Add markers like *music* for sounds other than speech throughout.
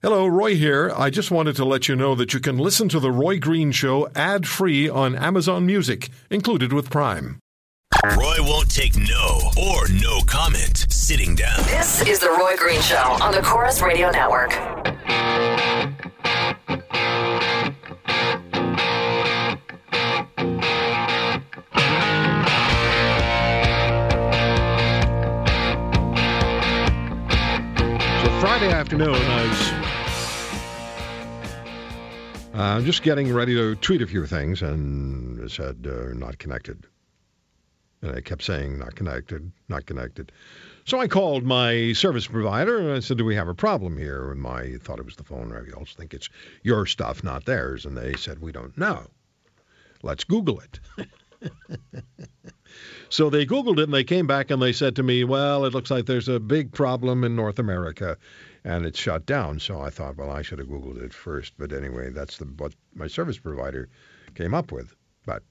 Hello, Roy here. I just wanted to let you know that you can listen to The Roy Green Show ad free on Amazon Music, included with Prime. Roy won't take no or no comment sitting down. This is The Roy Green Show on the Corus Radio Network. So Friday afternoon, I was uh, just getting ready to tweet a few things, and it said uh, not connected. And I kept saying not connected, not connected. So I called my service provider and I said, "Do we have a problem here?" And my thought it was the phone. I also think it's your stuff, not theirs. And they said, "We don't know. Let's Google it." *laughs* so they Googled it and they came back and they said to me, "Well, it looks like there's a big problem in North America." and it's shut down. So I thought, well, I should have Googled it first. But anyway, that's the, what my service provider came up with. But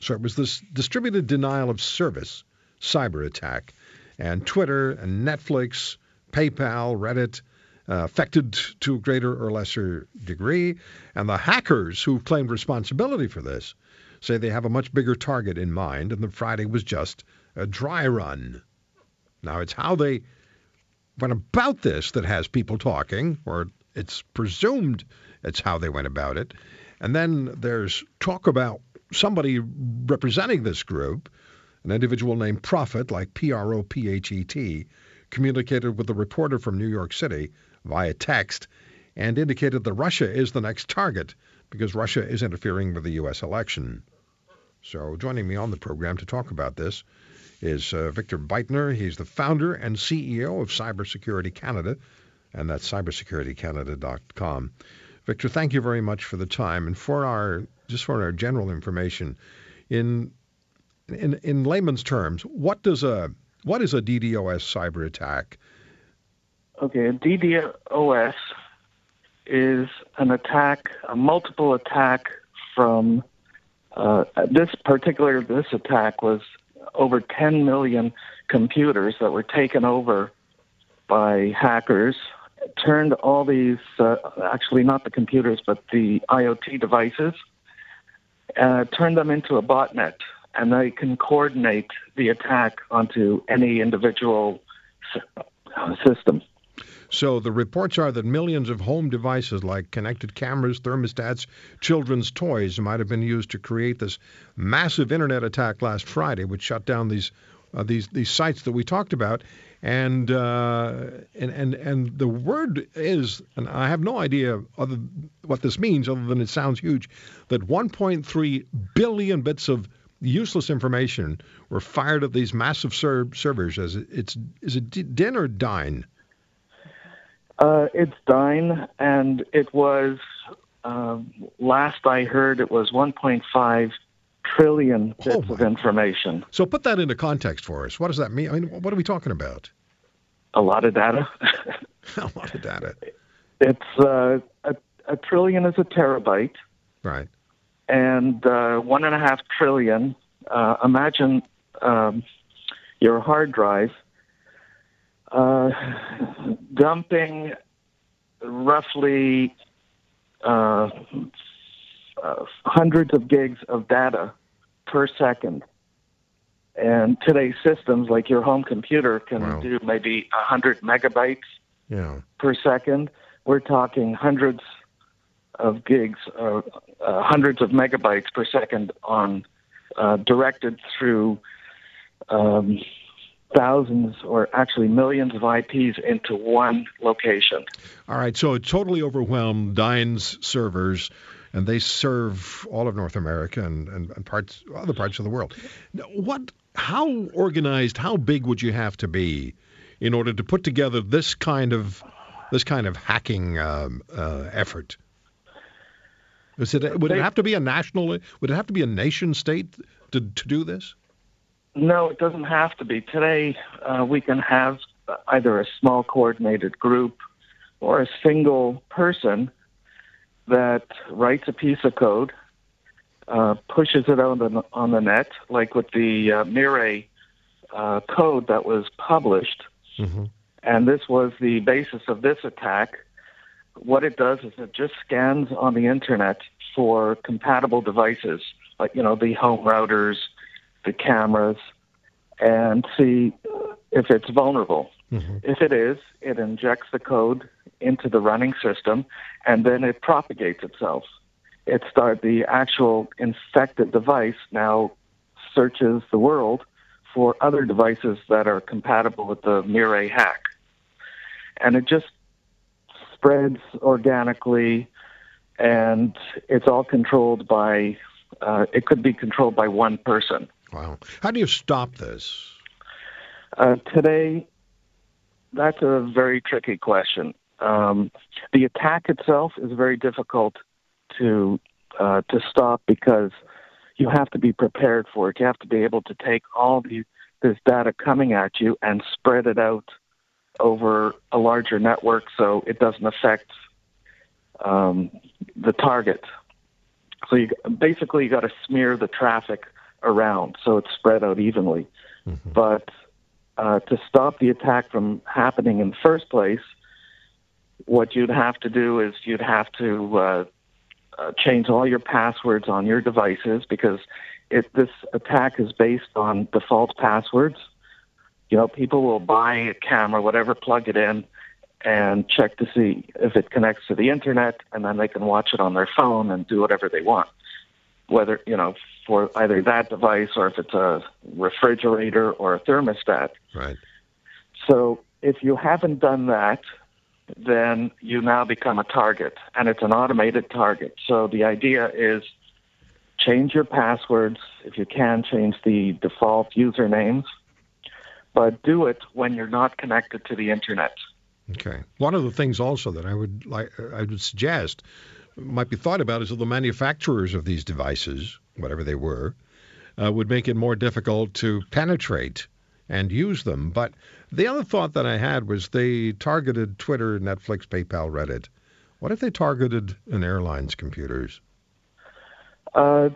so it was this distributed denial of service cyber attack, and Twitter and Netflix, PayPal, Reddit. Uh, affected to a greater or lesser degree, and the hackers who claimed responsibility for this say they have a much bigger target in mind, and the Friday was just a dry run. Now, it's how they went about this that has people talking, or it's presumed it's how they went about it. And then there's talk about somebody representing this group, an individual named Prophet, like P R O P H E T, communicated with a reporter from New York City via text and indicated that Russia is the next target because Russia is interfering with the U.S. election. So, joining me on the program to talk about this is uh, Victor Beitner. He's the founder and CEO of Cybersecurity Canada, and that's cybersecuritycanada.com. Victor, thank you very much for the time and for our just for our general information. In in in layman's terms, what does a what is a DDoS cyber attack? Okay, a DDoS is an attack, a multiple attack from uh, this particular this attack was over 10 million computers that were taken over by hackers, turned all these, uh, actually not the computers, but the IoT devices, uh, turned them into a botnet, and they can coordinate the attack onto any individual uh, system. So the reports are that millions of home devices like connected cameras, thermostats, children's toys might have been used to create this massive internet attack last Friday, which shut down these uh, these these sites that we talked about. And, uh, and and and the word is, and I have no idea other what this means, other than it sounds huge, that 1.3 billion bits of useless information were fired at these massive ser- servers. As it's is it din or dine? Uh, it's Dyn, and it was uh, last I heard it was 1.5 trillion bits oh of information. So put that into context for us. What does that mean? I mean, what are we talking about? A lot of data. *laughs* a lot of data. It's uh, a, a, trillion is a terabyte. Right. And uh, one and a half trillion. Uh, imagine um, your hard drive uh, dumping roughly uh, uh, hundreds of gigs of data per second. And today's systems, like your home computer, can wow. do maybe 100 megabytes yeah. per second. We're talking hundreds of gigs, uh, uh, hundreds of megabytes per second on uh, directed through um, thousands or actually millions of IPs into one location. All right, so it totally overwhelmed Dyn's servers, and they serve all of North America and, and, and parts other parts of the world. What? How organized? How big would you have to be in order to put together this kind of this kind of hacking um, uh, effort? Is it, would it have to be a national? Would it have to be a nation state to, to do this? No, it doesn't have to be. Today, uh, we can have either a small coordinated group or a single person that writes a piece of code, uh, pushes it out on the, on the net, like with the uh, Mirai uh, code that was published. Mm-hmm. And this was the basis of this attack. what it does is it just scans on the internet for compatible devices, like you know the home routers, the cameras, and see if it's vulnerable. Mm-hmm. If it is, it injects the code into the running system, and then it propagates itself. It start the actual infected device now searches the world for other devices that are compatible with the Mirai hack, and it just spreads organically, and it's all controlled by. Uh, it could be controlled by one person. Wow! How do you stop this? Uh, today, that's a very tricky question. Um, the attack itself is very difficult to uh, to stop because you have to be prepared for it. You have to be able to take all the this data coming at you and spread it out over a larger network so it doesn't affect um, the target. So you basically you got to smear the traffic around so it's spread out evenly. Mm-hmm. But uh, to stop the attack from happening in the first place, what you'd have to do is you'd have to uh, uh, change all your passwords on your devices because it, this attack is based on default passwords. You know, people will buy a camera, whatever, plug it in, and check to see if it connects to the internet, and then they can watch it on their phone and do whatever they want. Whether you know, for either that device or if it's a refrigerator or a thermostat. Right. So if you haven't done that, then you now become a target, and it's an automated target. So the idea is change your passwords if you can, change the default usernames, but do it when you're not connected to the internet. Okay. One of the things also that I would like I would suggest might be thought about is that the manufacturers of these devices, whatever they were, uh, would make it more difficult to penetrate and use them. But the other thought that I had was they targeted Twitter, Netflix, PayPal, Reddit. What if they targeted an airline's computers? Uh,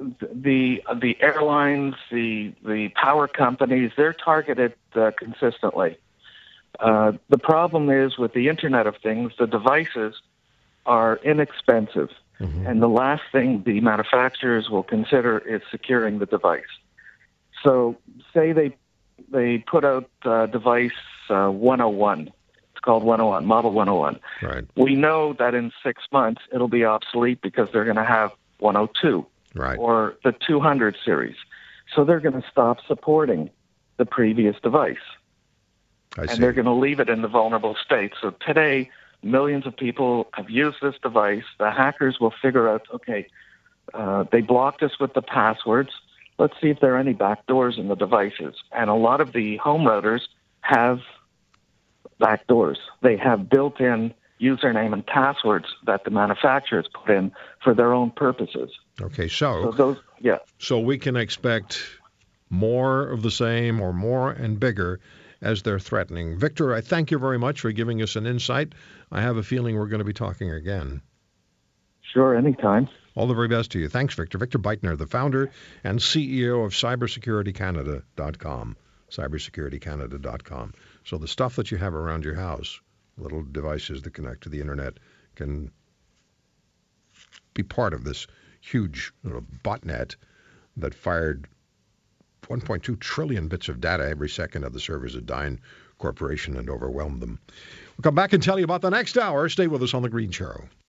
the the airlines, the the power companies, they're targeted uh, consistently. Uh, the problem is with the Internet of Things, the devices are inexpensive. Mm-hmm. And the last thing the manufacturers will consider is securing the device. So, say they they put out uh, device uh, 101. It's called 101, Model 101. Right. We know that in six months it'll be obsolete because they're going to have 102 right. or the 200 series. So they're going to stop supporting the previous device. I and see. they're going to leave it in the vulnerable state. So today, Millions of people have used this device. The hackers will figure out, okay, uh, they blocked us with the passwords. Let's see if there are any backdoors in the devices. And a lot of the home routers have backdoors. They have built-in username and passwords that the manufacturers put in for their own purposes. Okay, so, so those, yeah. So we can expect more of the same or more and bigger as they're threatening. Victor, I thank you very much for giving us an insight. I have a feeling we're going to be talking again. Sure, anytime. All the very best to you. Thanks, Victor. Victor Beitner, the founder and CEO of CybersecurityCanada.com. CybersecurityCanada.com. So the stuff that you have around your house, little devices that connect to the internet, can be part of this huge you know, botnet that fired 1.2 trillion bits of data every second of the servers at Dyn Corporation and overwhelmed them. We'll come back and tell you about the next hour. Stay with us on The Green Show.